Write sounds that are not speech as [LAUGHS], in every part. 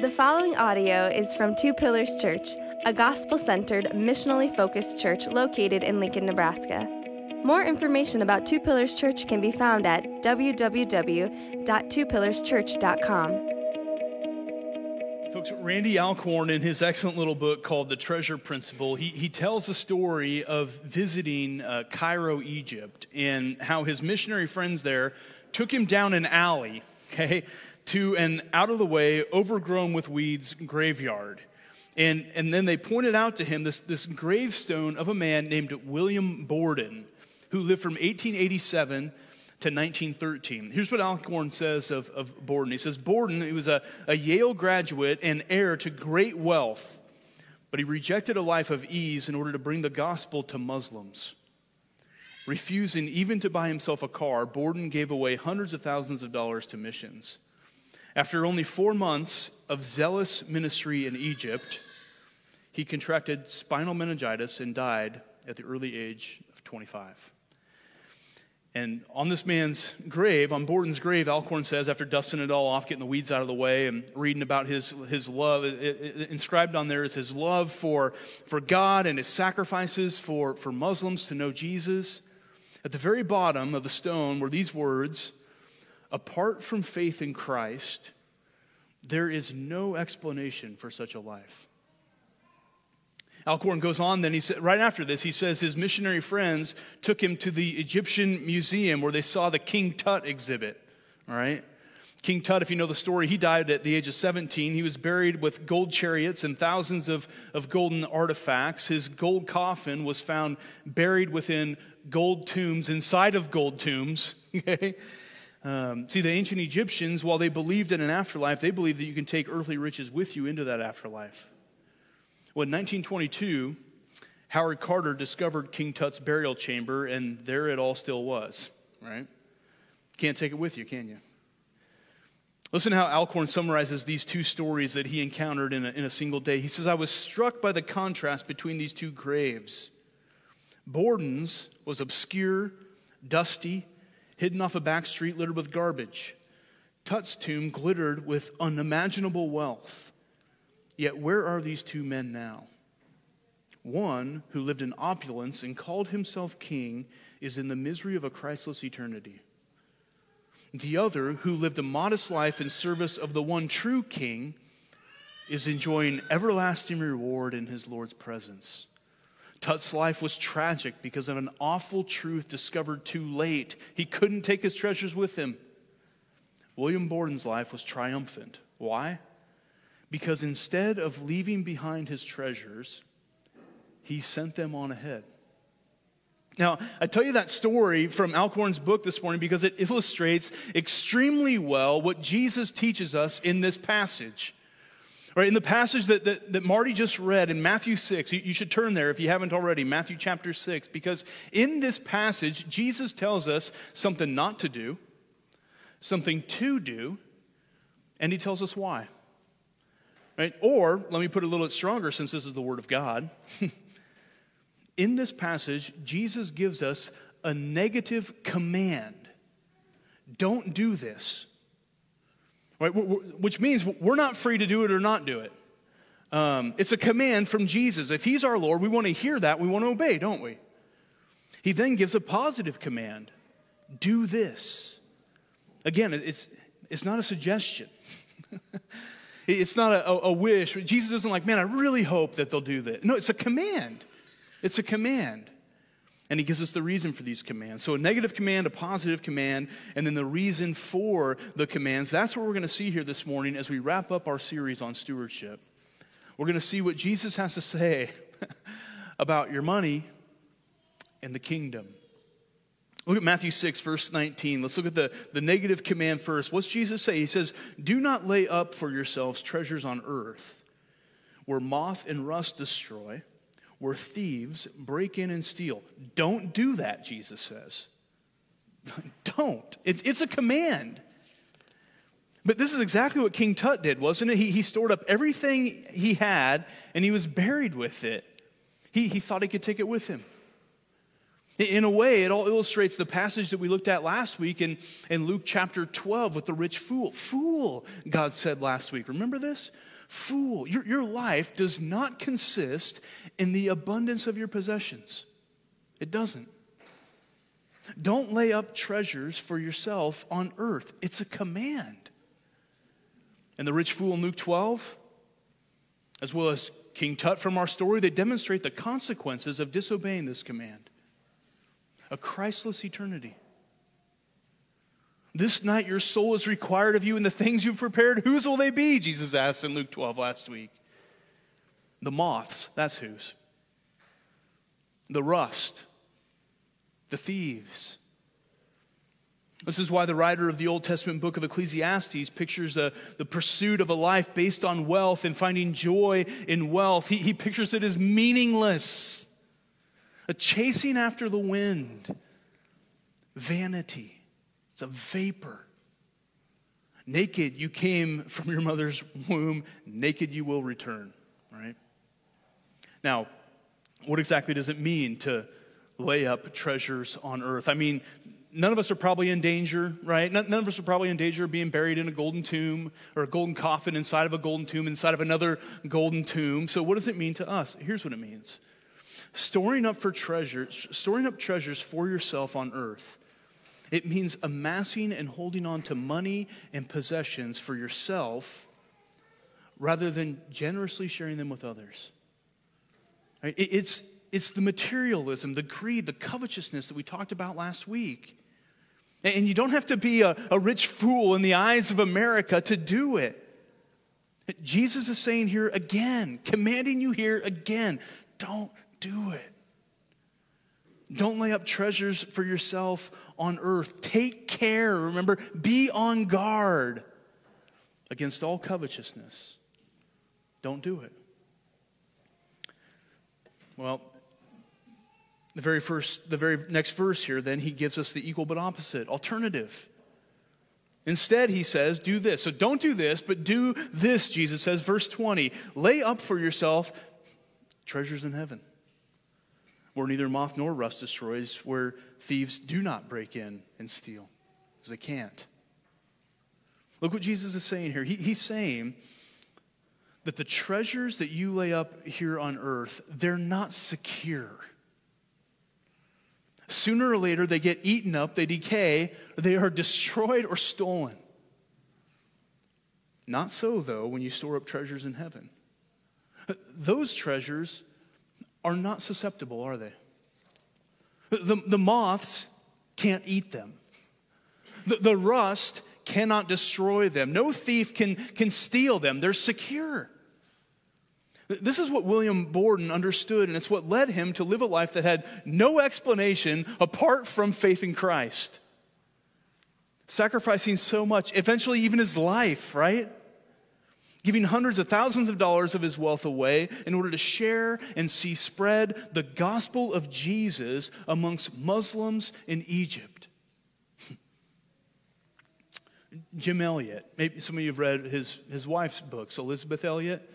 The following audio is from Two Pillars Church, a gospel centered, missionally focused church located in Lincoln, Nebraska. More information about Two Pillars Church can be found at www.twopillarschurch.com. Folks, Randy Alcorn, in his excellent little book called The Treasure Principle, he, he tells the story of visiting uh, Cairo, Egypt, and how his missionary friends there took him down an alley, [LAUGHS] okay, to an out of the way, overgrown with weeds graveyard. And, and then they pointed out to him this, this gravestone of a man named William Borden, who lived from 1887 to 1913. Here's what Alcorn says of, of Borden. He says, Borden, he was a, a Yale graduate and heir to great wealth, but he rejected a life of ease in order to bring the gospel to Muslims. Refusing even to buy himself a car, Borden gave away hundreds of thousands of dollars to missions. After only four months of zealous ministry in Egypt, he contracted spinal meningitis and died at the early age of 25. And on this man's grave, on Borden's grave, Alcorn says, after dusting it all off, getting the weeds out of the way, and reading about his, his love, it, it, inscribed on there is his love for, for God and his sacrifices for, for Muslims to know Jesus. At the very bottom of the stone were these words Apart from faith in Christ, there is no explanation for such a life. Alcorn goes on then, he said, right after this, he says his missionary friends took him to the Egyptian museum where they saw the King Tut exhibit. All right? King Tut, if you know the story, he died at the age of 17. He was buried with gold chariots and thousands of, of golden artifacts. His gold coffin was found buried within gold tombs, inside of gold tombs. [LAUGHS] Okay? Um, see, the ancient Egyptians, while they believed in an afterlife, they believed that you can take earthly riches with you into that afterlife. Well, in 1922, Howard Carter discovered King Tut's burial chamber, and there it all still was, right? Can't take it with you, can you? Listen how Alcorn summarizes these two stories that he encountered in a, in a single day. He says, I was struck by the contrast between these two graves. Borden's was obscure, dusty, hidden off a back street littered with garbage. Tut's tomb glittered with unimaginable wealth. Yet, where are these two men now? One, who lived in opulence and called himself king, is in the misery of a Christless eternity. The other, who lived a modest life in service of the one true king, is enjoying everlasting reward in his Lord's presence. Tut's life was tragic because of an awful truth discovered too late. He couldn't take his treasures with him. William Borden's life was triumphant. Why? Because instead of leaving behind his treasures, he sent them on ahead. Now, I tell you that story from Alcorn's book this morning because it illustrates extremely well what Jesus teaches us in this passage. Right, in the passage that, that, that, Marty just read in Matthew 6, you, you should turn there if you haven't already, Matthew chapter 6, because in this passage, Jesus tells us something not to do, something to do, and he tells us why. Right? Or, let me put it a little bit stronger since this is the Word of God. [LAUGHS] in this passage, Jesus gives us a negative command don't do this. Right? Which means we're not free to do it or not do it. Um, it's a command from Jesus. If He's our Lord, we want to hear that. We want to obey, don't we? He then gives a positive command do this. Again, it's, it's not a suggestion, [LAUGHS] it's not a, a, wish. Jesus isn't like, man, I really hope that they'll do this. No, it's a command. It's a command. And he gives us the reason for these commands. So, a negative command, a positive command, and then the reason for the commands. That's what we're going to see here this morning as we wrap up our series on stewardship. We're going to see what Jesus has to say [LAUGHS] about your money and the kingdom. Look at Matthew 6, verse 19. Let's look at the, the negative command first. What's Jesus say? He says, Do not lay up for yourselves treasures on earth where moth and rust destroy where thieves break in and steal. Don't do that, Jesus says. [LAUGHS] Don't. It's, it's a command. But this is exactly what King Tut did, wasn't it? He, he stored up everything he had and he was buried with it. He, he thought he could take it with him. In a way, it all illustrates the passage that we looked at last week in, in Luke chapter 12 with the rich fool. Fool, God said last week. Remember this? Fool, your, your life does not consist in the abundance of your possessions. It doesn't. Don't lay up treasures for yourself on earth. It's a command. And the rich fool in Luke 12, as well as King Tut from our story, they demonstrate the consequences of disobeying this command a Christless eternity. This night your soul is required of you, and the things you've prepared, whose will they be? Jesus asked in Luke 12 last week. The moths, that's whose. The rust, the thieves. This is why the writer of the Old Testament book of Ecclesiastes pictures the, the pursuit of a life based on wealth and finding joy in wealth. He, he pictures it as meaningless, a chasing after the wind, vanity. It's a vapor. Naked you came from your mother's womb, naked you will return, right? Now, what exactly does it mean to lay up treasures on earth. I mean, none of us are probably in danger, right? None, of us are probably in danger of being buried in a golden tomb or a golden coffin inside of a golden tomb, inside of another golden tomb. So, what does it mean to us? Here's what it means storing up for treasures, storing up treasures for yourself on earth. It means amassing and holding on to money and possessions for yourself rather than generously sharing them with others. Right? It's, it's the materialism, the greed, the covetousness that we talked about last week. And you don't have to be a, a rich fool in the eyes of America to do it. Jesus is saying here again, commanding you here again, don't do it. Don't lay up treasures for yourself on earth. Take care, remember, be on guard against all covetousness. Don't do it. Well, the very first, the very next verse here, then he gives us the equal but opposite alternative. Instead, he says, do this. So don't do this, but do this, Jesus says, verse 20. Lay up for yourself treasures in heaven, where neither moth nor rust destroys, where thieves do not break in and steal, because they can't. Look what Jesus is saying here. He, he's saying that the treasures that you lay up here on earth, they're not secure. Sooner or later, they get eaten up, they decay, they are destroyed or stolen. Not so, though, when you store up treasures in heaven. Those treasures are not susceptible, are they? The, the moths can't eat them, the, the rust cannot destroy them, no thief can, can steal them, they're secure. This is what William Borden understood, and it's what led him to live a life that had no explanation apart from faith in Christ. Sacrificing so much, eventually, even his life, right? Giving hundreds of thousands of dollars of his wealth away in order to share and see spread the gospel of Jesus amongst Muslims in Egypt. [LAUGHS] Jim Elliot, maybe some of you have read his, his wife's books, Elisabeth Elliot.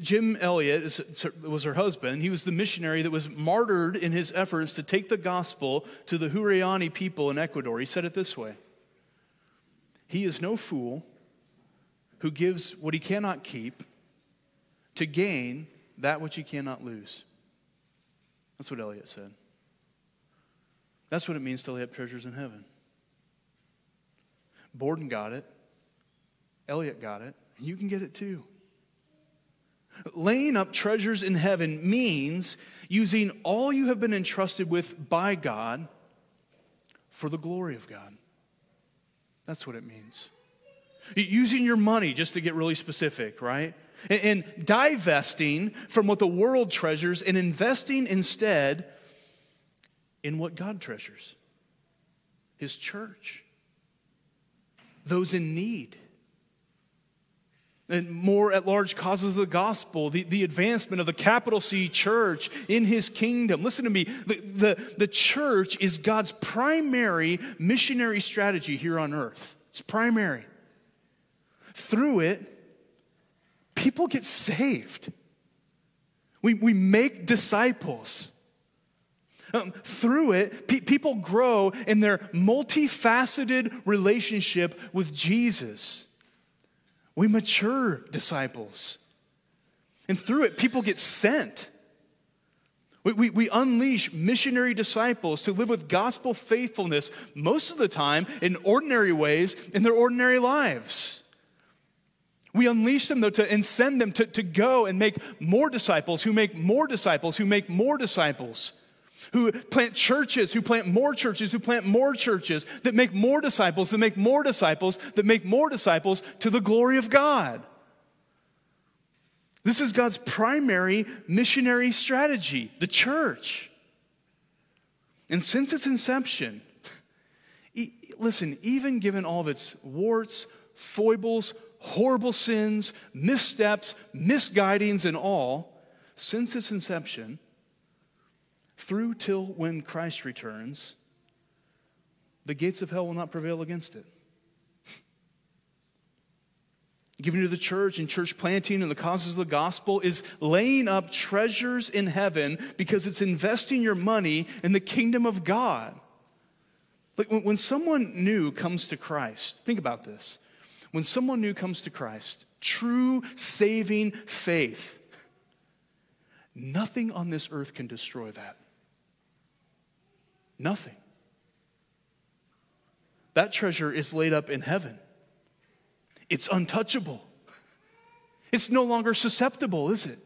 Jim Elliot was her husband. He was the missionary that was martyred in his efforts to take the gospel to the Huaorani people in Ecuador. He said it this way He is no fool who gives what he cannot keep to gain that which he cannot lose. That's what Elliot said. That's what it means to lay up treasures in heaven. Borden got it, Elliot got it, you can get it too. Laying up treasures in heaven means using all you have been entrusted with by God for the glory of God. That's what it means. Using your money, just to get really specific, right? And divesting from what the world treasures and investing instead in what God treasures His church, those in need and more at large causes of the gospel, the, the advancement of the capital C church in his kingdom. Listen to me. The, the, the church is God's primary missionary strategy here on earth. It's primary. Through it, people get saved. We, we make disciples. Um, through it, pe- people grow in their multifaceted relationship with Jesus. We mature disciples And through it, people get sent. We, we, we, unleash missionary disciples to live with gospel faithfulness most of the time in ordinary ways in their ordinary lives. We unleash them, though, to, and send them to, to go and make more disciples, who make more disciples, who make more disciples, who plant churches, who plant more churches, who plant more churches, that make more disciples, that make more disciples, that make more disciples to the glory of God. This is God's primary missionary strategy, the church. And since its inception, [LAUGHS] listen, even given all of its warts, foibles, horrible sins, missteps, misguidings, and all, since its inception, through till when Christ returns, the gates of hell will not prevail against it. [LAUGHS] Giving to the church and church planting and the causes of the gospel is laying up treasures in heaven because it's investing your money in the kingdom of God. Like when someone new comes to Christ, think about this. When someone new comes to Christ, true saving faith, nothing on this earth can destroy that. Nothing. That treasure is laid up in heaven. It's untouchable. It's no longer susceptible, is it?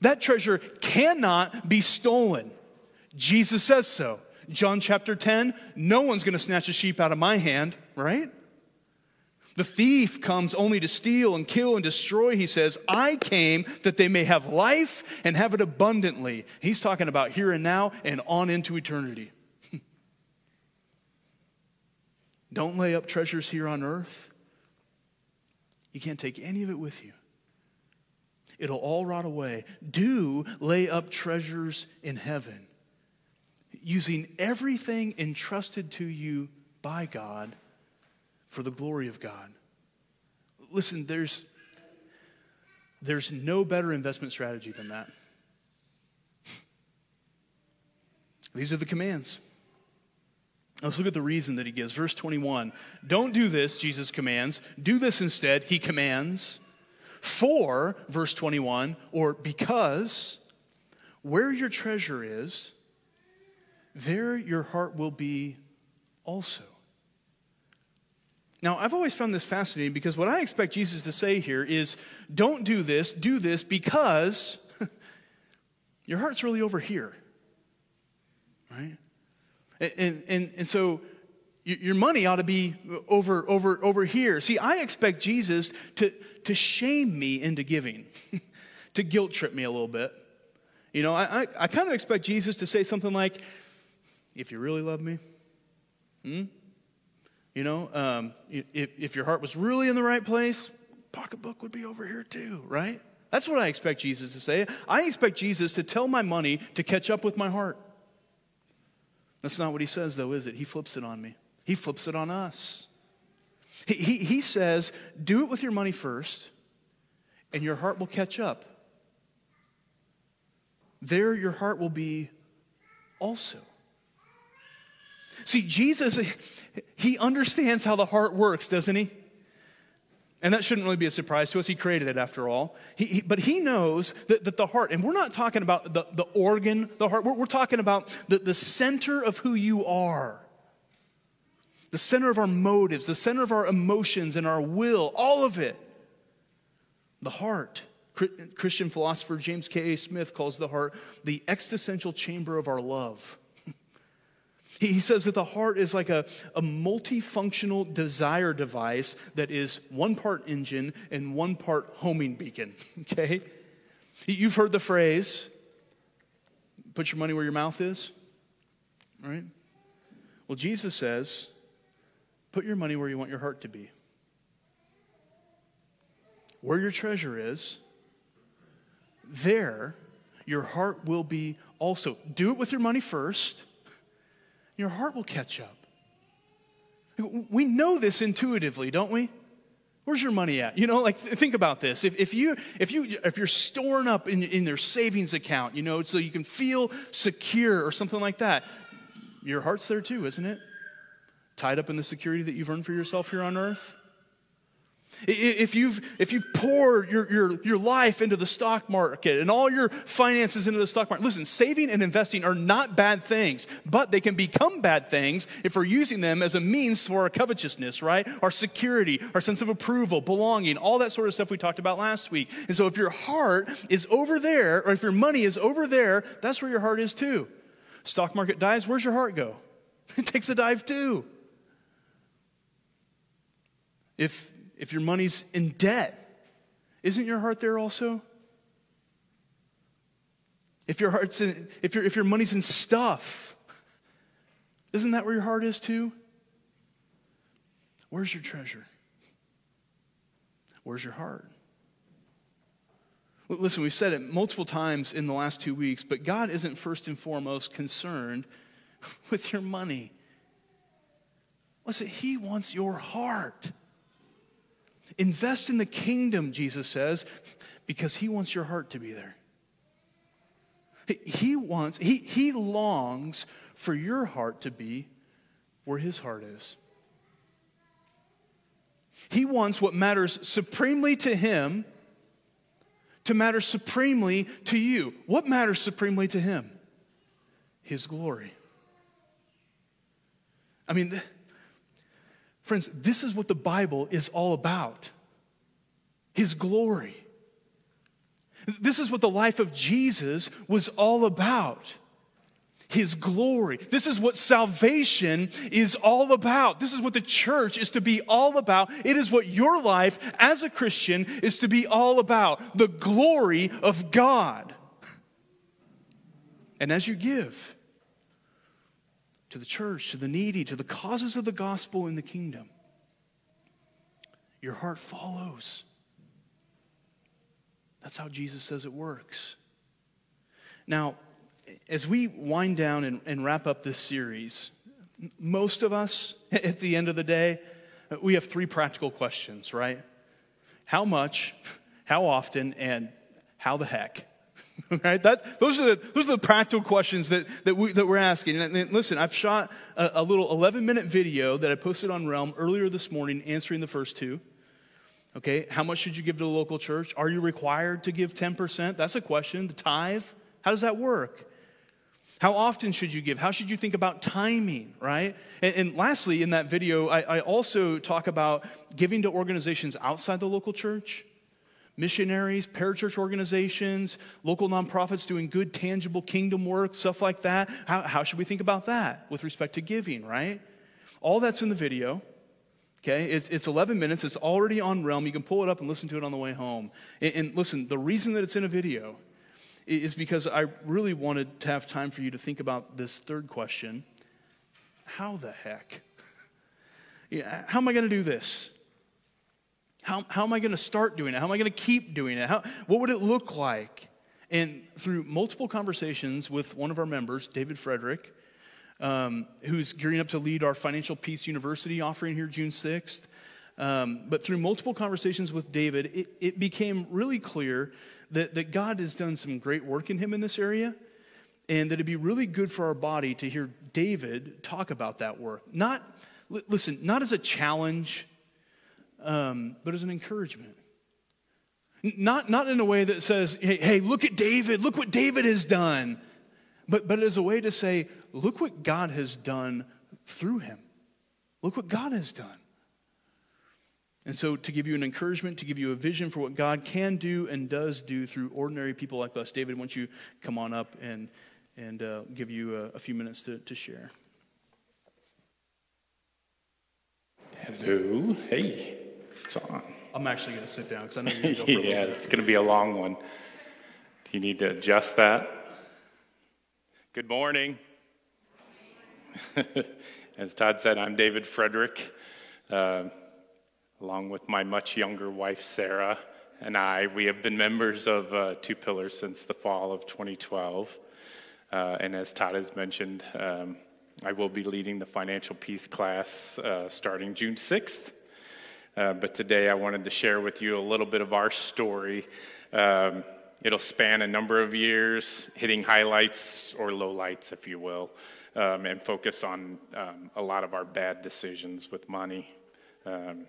That treasure cannot be stolen. Jesus says so. John chapter 10 no one's going to snatch a sheep out of my hand, right? The thief comes only to steal and kill and destroy. He says, I came that they may have life and have it abundantly. He's talking about here and now and on into eternity. [LAUGHS] Don't lay up treasures here on earth. You can't take any of it with you. It'll all rot away. Do lay up treasures in heaven, using everything entrusted to you by God for the glory of God. Listen, there's, there's no better investment strategy than that. These are the commands. Let's look at the reason that he gives. Verse 21 Don't do this, Jesus commands. Do this instead, he commands. For, verse 21, or because, where your treasure is, there your heart will be also. Now, I've always found this fascinating because what I expect Jesus to say here is don't do this, do this because [LAUGHS] your heart's really over here. Right? And, and, and so your money ought to be over, over, over here. See, I expect Jesus to, to shame me into giving, [LAUGHS] to guilt trip me a little bit. You know, I, I, I kind of expect Jesus to say something like, if you really love me, hmm? You know, um, if, if your heart was really in the right place, pocketbook would be over here too, right? That's what I expect Jesus to say. I expect Jesus to tell my money to catch up with my heart. That's not what he says, though, is it? He flips it on me, he flips it on us. He, he, he says, do it with your money first, and your heart will catch up. There, your heart will be also. See, Jesus, he understands how the heart works, doesn't he? And that shouldn't really be a surprise to us. He created it after all. He, he, but he knows that, that, the heart, and we're not talking about the, the organ, the heart, we're, we're talking about the, the center of who you are. The center of our motives, the center of our emotions and our will, all of it. The heart. Christian philosopher James K.A. Smith calls the heart the existential chamber of our love. He says that the heart is like a, a multifunctional desire device that is one part engine and one part homing beacon. [LAUGHS] Okay? You've heard the phrase, put your money where your mouth is, right? Well, Jesus says, put your money where you want your heart to be. Where your treasure is, there your heart will be also. Do it with your money first your heart will catch up. We know this intuitively, don't we? Where's your money at? You know, like think about this. If, if you if you if you're storing up in, in their savings account, you know, so you can feel secure or something like that, your heart's there too, isn't it? Tied up in the security that you've earned for yourself here on earth. If you've, if you've poured your, your, your life into the stock market and all your finances into the stock market, listen, saving and investing are not bad things, but they can become bad things if we're using them as a means for our covetousness, right? Our security, our sense of approval, belonging, all that sort of stuff we talked about last week. And so if your heart is over there, or if your money is over there, that's where your heart is too. Stock market dives, where's your heart go? [LAUGHS] It takes a dive too. If if your money's in debt, isn't your heart there also? If your heart's in, if your if your money's in stuff, isn't that where your heart is too? Where's your treasure? Where's your heart? Listen, we've said it multiple times in the last two weeks, but God isn't first and foremost concerned [LAUGHS] with your money. Listen, He wants your heart. Invest in the kingdom, Jesus says, because he wants your heart to be there. He wants, he, he longs for your heart to be where his heart is. He wants what matters supremely to him to matter supremely to you. What matters supremely to him? His glory. I mean, Friends, this is what the Bible is all about His glory. This is what the life of Jesus was all about. His glory. This is what salvation is all about. This is what the church is to be all about. It is what your life as a Christian is to be all about the glory of God. And as you give, to the church, to the needy, to the causes of the gospel in the kingdom. Your heart follows. That's how Jesus says it works. Now, as we wind down and, and wrap up this series, most of us, [LAUGHS] at the end of the day, we have three practical questions, right? How much, [LAUGHS] how often, and how the heck? [LAUGHS] right? Those, are the, those are the practical questions that, that, we, that we're asking. And, and listen, I've shot a, a little 11 minute video that I posted on Realm earlier this morning answering the first two. Okay, how much should you give to the local church? Are you required to give 10%? That's a question. The tithe, how does that work? How often should you give? How should you think about timing, right? And, and lastly, in that video, I, I also talk about giving to organizations outside the local church missionaries, parachurch organizations, local nonprofits doing good, tangible kingdom work, stuff like that. How, how should we think about that with respect to giving, right? All that's in the video. Okay, it's, it's 11 minutes. It's already on Realm. You can pull it up and listen to it on the way home. And, and listen, the reason that it's in a video is because I really wanted to have time for you to think about this third question How the heck? [LAUGHS] How am I going to do this? How, how am I going to start doing it? How am I going to keep doing it? How, what would it look like? And through multiple conversations with one of our members, David Frederick, um, who's gearing up to lead our Financial Peace University offering here June 6th, um, but through multiple conversations with David, it, it became really clear that, that God has done some great work in him in this area and that it'd be really good for our body to hear David talk about that work. Not, listen, not as a challenge um, but as an encouragement. Not, not in a way that says, hey, hey, look at David, look what David has done, but, but as a way to say, look what God has done through him. Look what God has done. And so, to give you an encouragement, to give you a vision for what God can do and does do through ordinary people like us, David, why don't you come on up and, and uh, give you a, a few minutes to, to share? Hello. Hey. It's on. I'm actually going to sit down because I know you're going to go [LAUGHS] for yeah, it's going to be a long one. Do you need to adjust that? Good morning. [LAUGHS] As Todd said, I'm David Frederick, uh, along with my much younger wife, Sarah, and I. We have been members of uh, Two Pillars since the fall of 2012. Uh, and as Todd has mentioned, um, I will be leading the financial peace class uh, starting June 6th. Uh, but today I wanted to share with you a little bit of our story. Um, it'll span a number of years, hitting highlights or lowlights, if you will, um, and focus on um, a lot of our bad decisions with money. Um,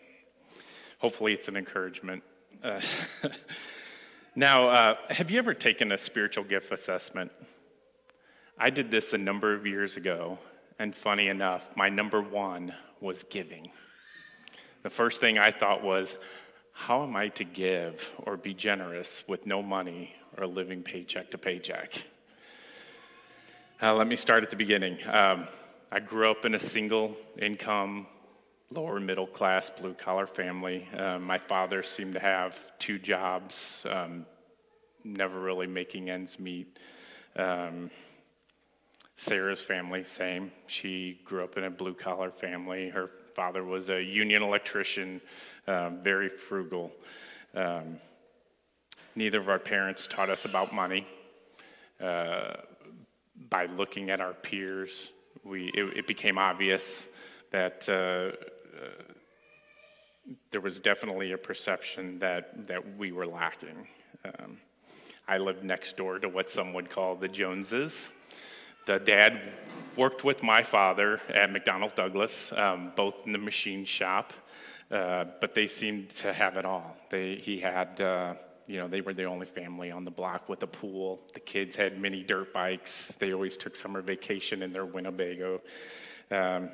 hopefully, it's an encouragement. Uh, [LAUGHS] now, uh, have you ever taken a spiritual gift assessment? I did this a number of years ago, and funny enough, my number one was giving. The first thing I thought was, how am I to give or be generous with no money or living paycheck to paycheck? Uh, let me start at the beginning. Um, I grew up in a single income, lower middle class, blue collar family. Um, my father seemed to have two jobs, um, never really making ends meet. Um, Sarah's family, same. She grew up in a blue collar family. Her father was a union electrician, um, very frugal. Um, neither of our parents taught us about money. Uh, by looking at our peers, we, it, it became obvious that uh, uh, there was definitely a perception that, that we were lacking. Um, I lived next door to what some would call the Joneses. The dad worked with my father at McDonnell Douglas, um, both in the machine shop, uh, but they seemed to have it all. They, he had, uh, you know, they were the only family on the block with a pool. The kids had mini dirt bikes. They always took summer vacation in their Winnebago. Um,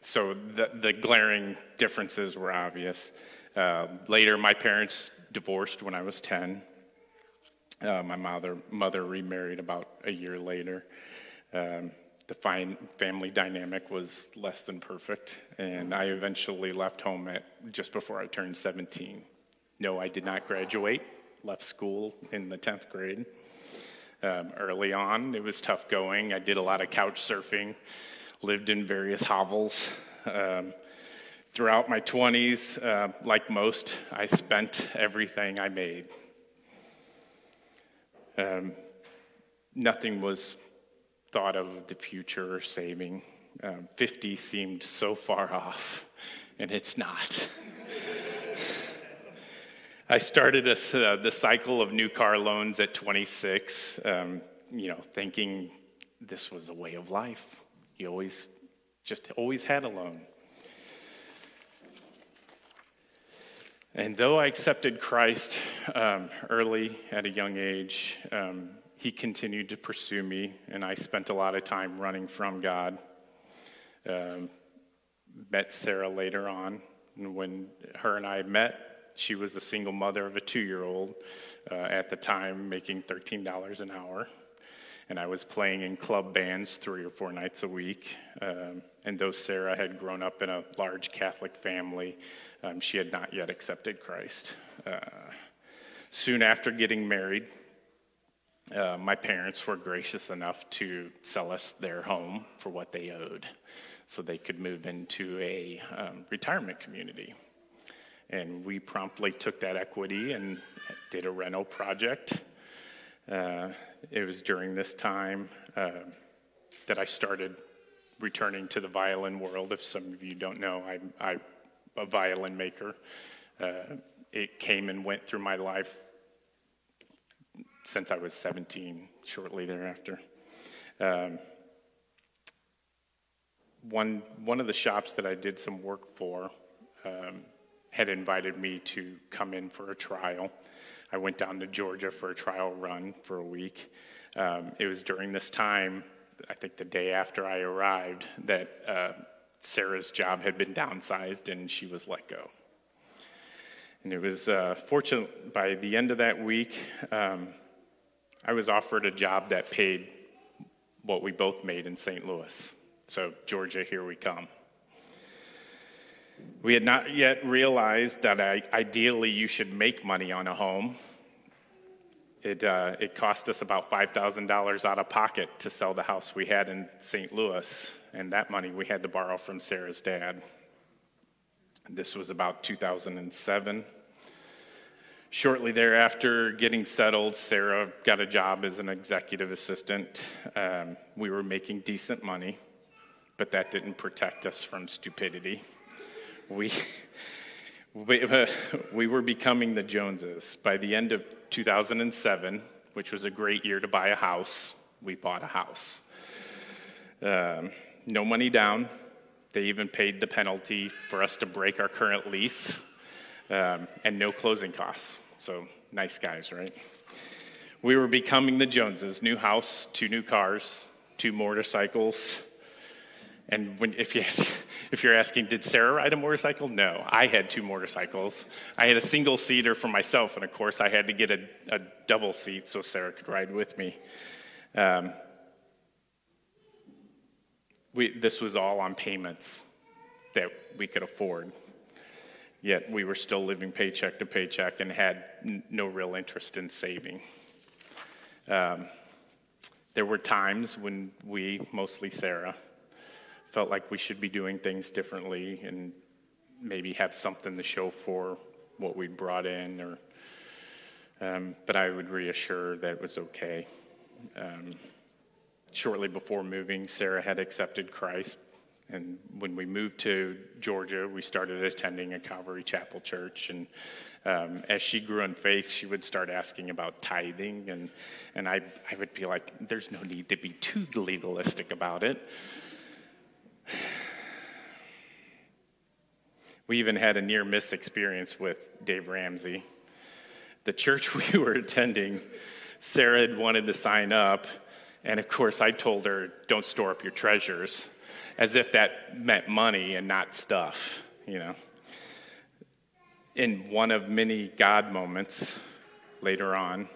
so the, the, glaring differences were obvious. Uh, later, my parents divorced when I was 10. Uh, my mother, mother remarried about a year later. Um, the fine family dynamic was less than perfect, and I eventually left home at just before I turned 17. No, I did not graduate, left school in the 10th grade. Um, early on, it was tough going. I did a lot of couch surfing, lived in various hovels. Um, throughout my 20s, uh, like most, I spent everything I made. Um, nothing was thought of the future saving. Um, 50 seemed so far off, and it's not. [LAUGHS] I started a, uh, the cycle of new car loans at 26, um, you know, thinking this was a way of life. You always, just always had a loan. And though I accepted Christ um, early at a young age, um, he continued to pursue me, and I spent a lot of time running from God. Um, met Sarah later on, and when her and I met, she was a single mother of a two year old uh, at the time, making $13 an hour. And I was playing in club bands three or four nights a week. Um, and though Sarah had grown up in a large Catholic family, um, she had not yet accepted Christ. Uh, soon after getting married, uh, my parents were gracious enough to sell us their home for what they owed so they could move into a um, retirement community. And we promptly took that equity and did a rental project. Uh, it was during this time uh, that I started returning to the violin world. If some of you don't know, I'm, I'm a violin maker. Uh, it came and went through my life since I was 17, shortly thereafter. Um, one, one of the shops that I did some work for um, had invited me to come in for a trial. I went down to Georgia for a trial run for a week. Um, it was during this time, I think the day after I arrived, that uh, Sarah's job had been downsized and she was let go. And it was uh, fortunate by the end of that week, um, I was offered a job that paid what we both made in St. Louis. So, Georgia, here we come. We had not yet realized that I, ideally you should make money on a home. It, uh, it cost us about $5,000 out of pocket to sell the house we had in St. Louis, and that money we had to borrow from Sarah's dad. This was about 2007. Shortly thereafter, getting settled, Sarah got a job as an executive assistant. Um, we were making decent money, but that didn't protect us from stupidity we, we, uh, [LAUGHS] we were becoming the Joneses. By the end of 2007, which was a great year to buy a house, we bought a house. Um, no money down. They even paid the penalty for us to break our current lease. um, and no closing costs. So nice guys, right? We were becoming the Joneses new house, two new cars, two motorcycles. And when, if, you, [LAUGHS] if you're asking, did Sarah ride a motorcycle? No, I had two motorcycles. I had a single seater for myself, and of course, I had to get a, a double seat so Sarah could ride with me. Um, we, this was all on payments that we could afford. Yet we were still living paycheck to paycheck and had n- no real interest in saving. Um, there were times when we, mostly Sarah, felt like we should be doing things differently and maybe have something to show for what we'd brought in or um, but i would reassure that it was okay um, shortly before moving sarah had accepted christ and when we moved to georgia we started attending a calvary chapel church. And um, as she grew in faith she would start asking about tithing. And, and I, I would be like there's no need to be too legalistic about it. [SIGHS] We even had a near miss experience with Dave Ramsey. The church [LAUGHS] we were attending, Sarah had wanted to sign up, and of course, I told her, don't store up your treasures, as if that meant money and not stuff, you know. In one of many God moments later on,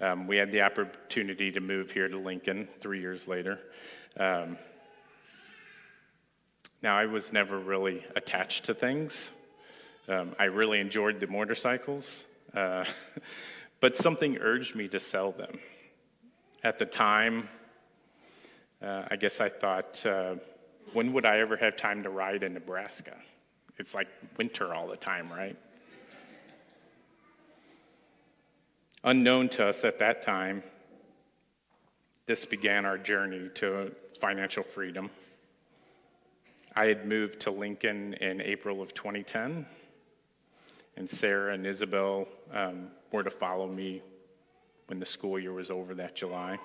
um, we had the opportunity to move here to Lincoln three years later. Um, now, I was never really attached to things. Um, I really enjoyed the motorcycles, uh, [LAUGHS] but something urged me to sell them. At the time, uh, I guess I thought, uh, when would I ever have time to ride in Nebraska? It's like winter all the time, right? Unknown to us at that time, this began our journey to financial freedom. I had moved to Lincoln in April of 2010, and Sarah and Isabel um, were to follow me when the school year was over that July.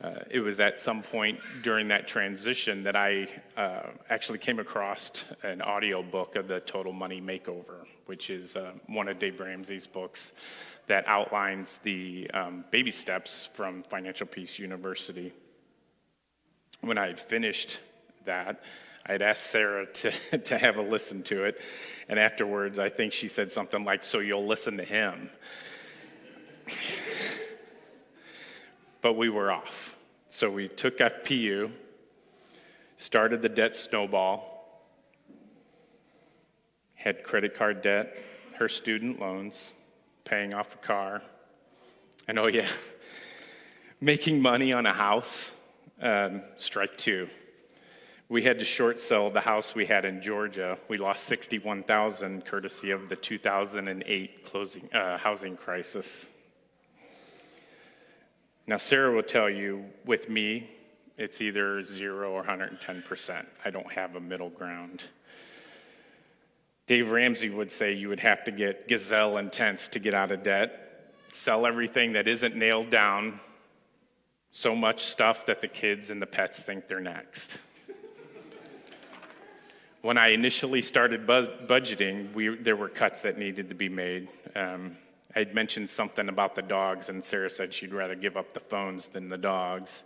Uh, it was at some point during that transition that I uh, actually came across an audio book of the Total Money Makeover, which is uh, one of Dave Ramsey's books that outlines the um, baby steps from Financial Peace University. When I had finished that. I had asked Sarah to, [LAUGHS] to have a listen to it, and afterwards, I think she said something like, So you'll listen to him. [LAUGHS] but we were off. So we took FPU, started the debt snowball, had credit card debt, her student loans, paying off a car, and oh, yeah, [LAUGHS] making money on a house, um, strike two we had to short sell the house we had in Georgia. We lost 61,000 courtesy of the 2008 closing uh, housing crisis. Now Sarah will tell you with me it's either 0 or 110%. I don't have a middle ground. Dave Ramsey would say you would have to get gazelle intense to get out of debt, sell everything that isn't nailed down, so much stuff that the kids and the pets think they're next when I initially started budgeting, we, there were cuts that needed to be made. Um, I had mentioned something about the dogs, and Sarah said she'd rather give up the phones than the dogs.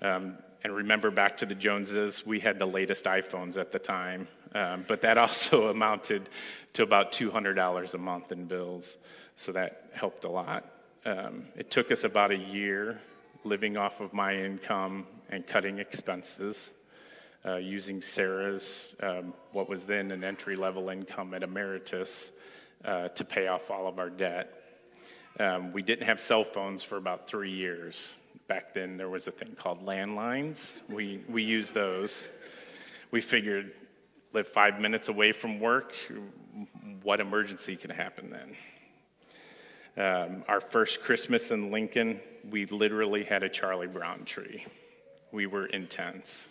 Um, and remember back to the Joneses, we had the latest iPhones at the time, um, but that [LAUGHS] also amounted to about $200 a month in bills, so that helped a lot. Um, it took us about a year living off of my income and cutting expenses uh, using Sarah's, um, what was then an entry level income at Emeritus, uh, to pay off all of our debt. Um, we didn't have cell phones for about three years. Back then, there was a thing called landlines. We, we used those. We figured, live five minutes away from work, what emergency can happen then? Um, our first Christmas in Lincoln, we literally had a Charlie Brown tree. We were intense.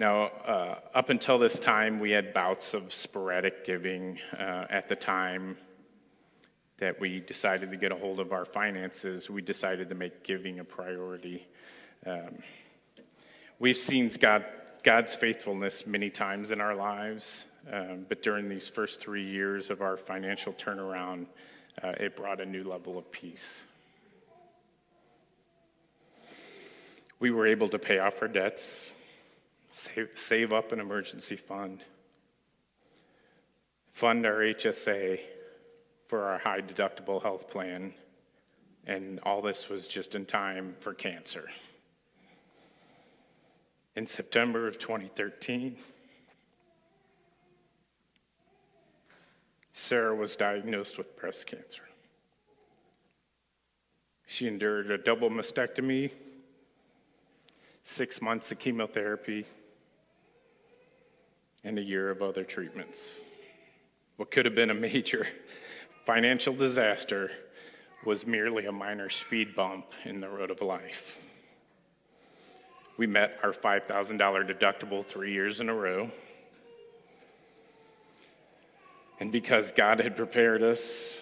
Now, uh, up until this time, we had bouts of sporadic giving. Uh, at the time that we decided to get a hold of our finances, we decided to make giving a priority. Um, we've seen God, God's faithfulness many times in our lives. Um, but during these first three years of our financial turnaround, uh, it brought a new level of peace. We were able to pay off our debts, save, save up an emergency fund, fund our HSA for our high deductible health plan, and all this was just in time for cancer. In September of 2013, Sarah was diagnosed with breast cancer. She endured a double mastectomy, six months of chemotherapy, and a year of other treatments. What could have been a major [LAUGHS] financial disaster was merely a minor speed bump in the road of life. We met our $5,000 deductible three years in a row. And because God had prepared us,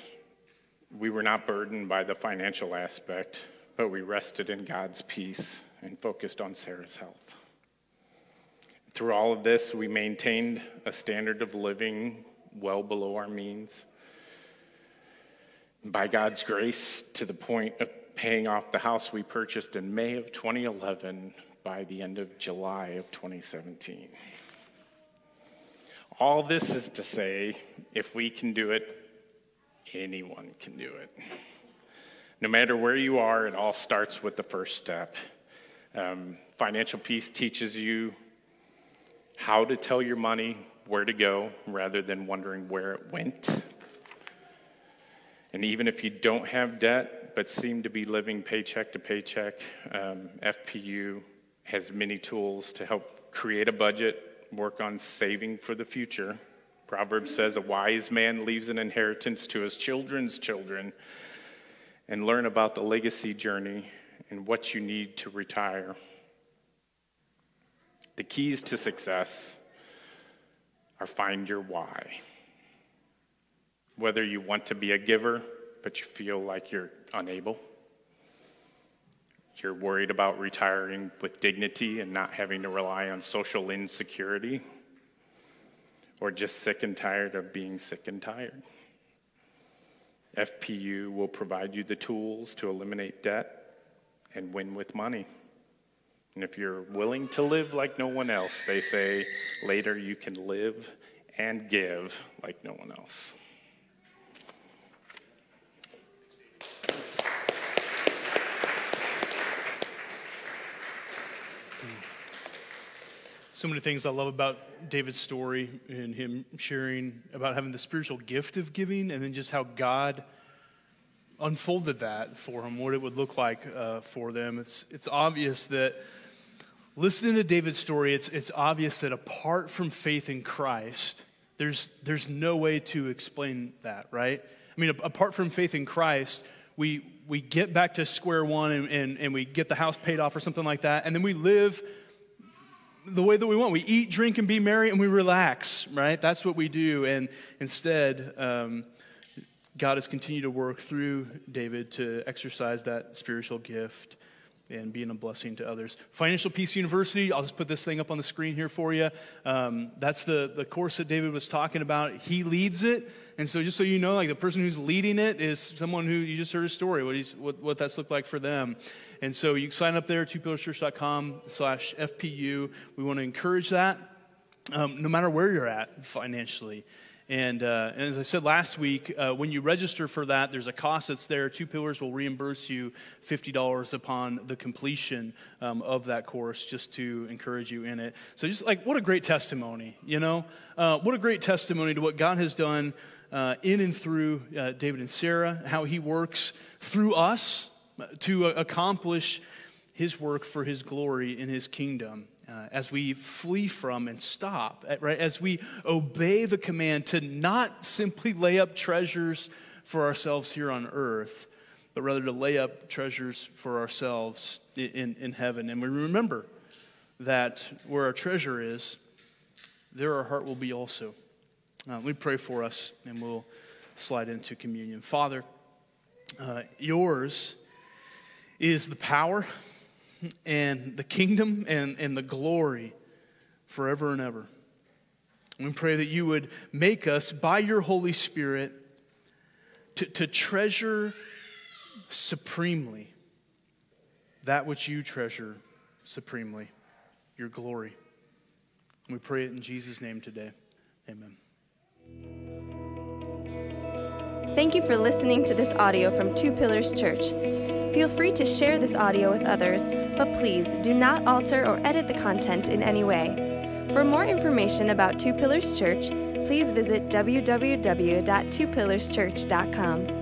we were not burdened by the financial aspect, but we rested in God's peace and focused on Sarah's health. Through all of this, we maintained a standard of living well below our means. By God's grace, to the point of paying off the house we purchased in May of 2011 by the end of July of 2017. All this is to say, if we can do it, anyone can do it. No matter where you are, it all starts with the first step. Um, financial peace teaches you how to tell your money where to go rather than wondering where it went. And even if you don't have debt but seem to be living paycheck to paycheck, um, FPU has many tools to help create a budget work on saving for the future. Proverbs says a wise man leaves an inheritance to his children's children and learn about the legacy journey and what you need to retire. The keys to success are find your why. Whether you want to be a giver, but you feel like you're unable you're worried about retiring with dignity and not having to rely on social insecurity, or just sick and tired of being sick and tired. FPU will provide you the tools to eliminate debt and win with money. And if you're willing to live like no one else, they say later you can live and give like no one else. so many things I love about David's story and him sharing about having the spiritual gift of giving and then just how God unfolded that for him, what it would look like uh, for them. It's, it's obvious that listening to David's story, it's, it's obvious that apart from faith in Christ, there's, there's no way to explain that, right? I mean, apart from faith in Christ, we, we get back to square one and, and, and we get the house paid off or something like that, and then we live the way that we want. We eat, drink, and be merry, and we relax, right? That's what we do. And instead, um, God has continued to work through David to exercise that spiritual gift and being a blessing to others. Financial Peace University, I'll just put this thing up on the screen here for you. Um, that's the, the course that David was talking about. He leads it. And so, just so you know, like the person who's leading it is someone who you just heard a story, what, he's, what, what that's looked like for them. And so, you sign up there, twopillarschurch.com slash FPU. We want to encourage that um, no matter where you're at financially. And, uh, and, as I said last week, uh, when you register for that, there's a cost that's there. Two Pillars will reimburse you $50 upon the completion um, of that course just to encourage you in it. So, just like, what a great testimony, you know? Uh, what a great testimony to what God has done uh, in and through uh, David and Sarah, how he works through us to accomplish his work for his glory in his kingdom uh, as we flee from and stop, right? As we obey the command to not simply lay up treasures for ourselves here on earth, but rather to lay up treasures for ourselves in, in heaven. And we remember that where our treasure is, there our heart will be also. Uh, we pray for us and we'll slide into communion. Father, uh, yours is the power and the kingdom and, and the glory forever and ever. We pray that you would make us, by your Holy Spirit, to, to treasure supremely that which you treasure supremely, your glory. We pray it in Jesus' name today. Amen. Thank you for listening to this audio from Two Pillars Church. Feel free to share this audio with others, but please do not alter or edit the content in any way. For more information about Two Pillars Church, please visit www.twopillarschurch.com.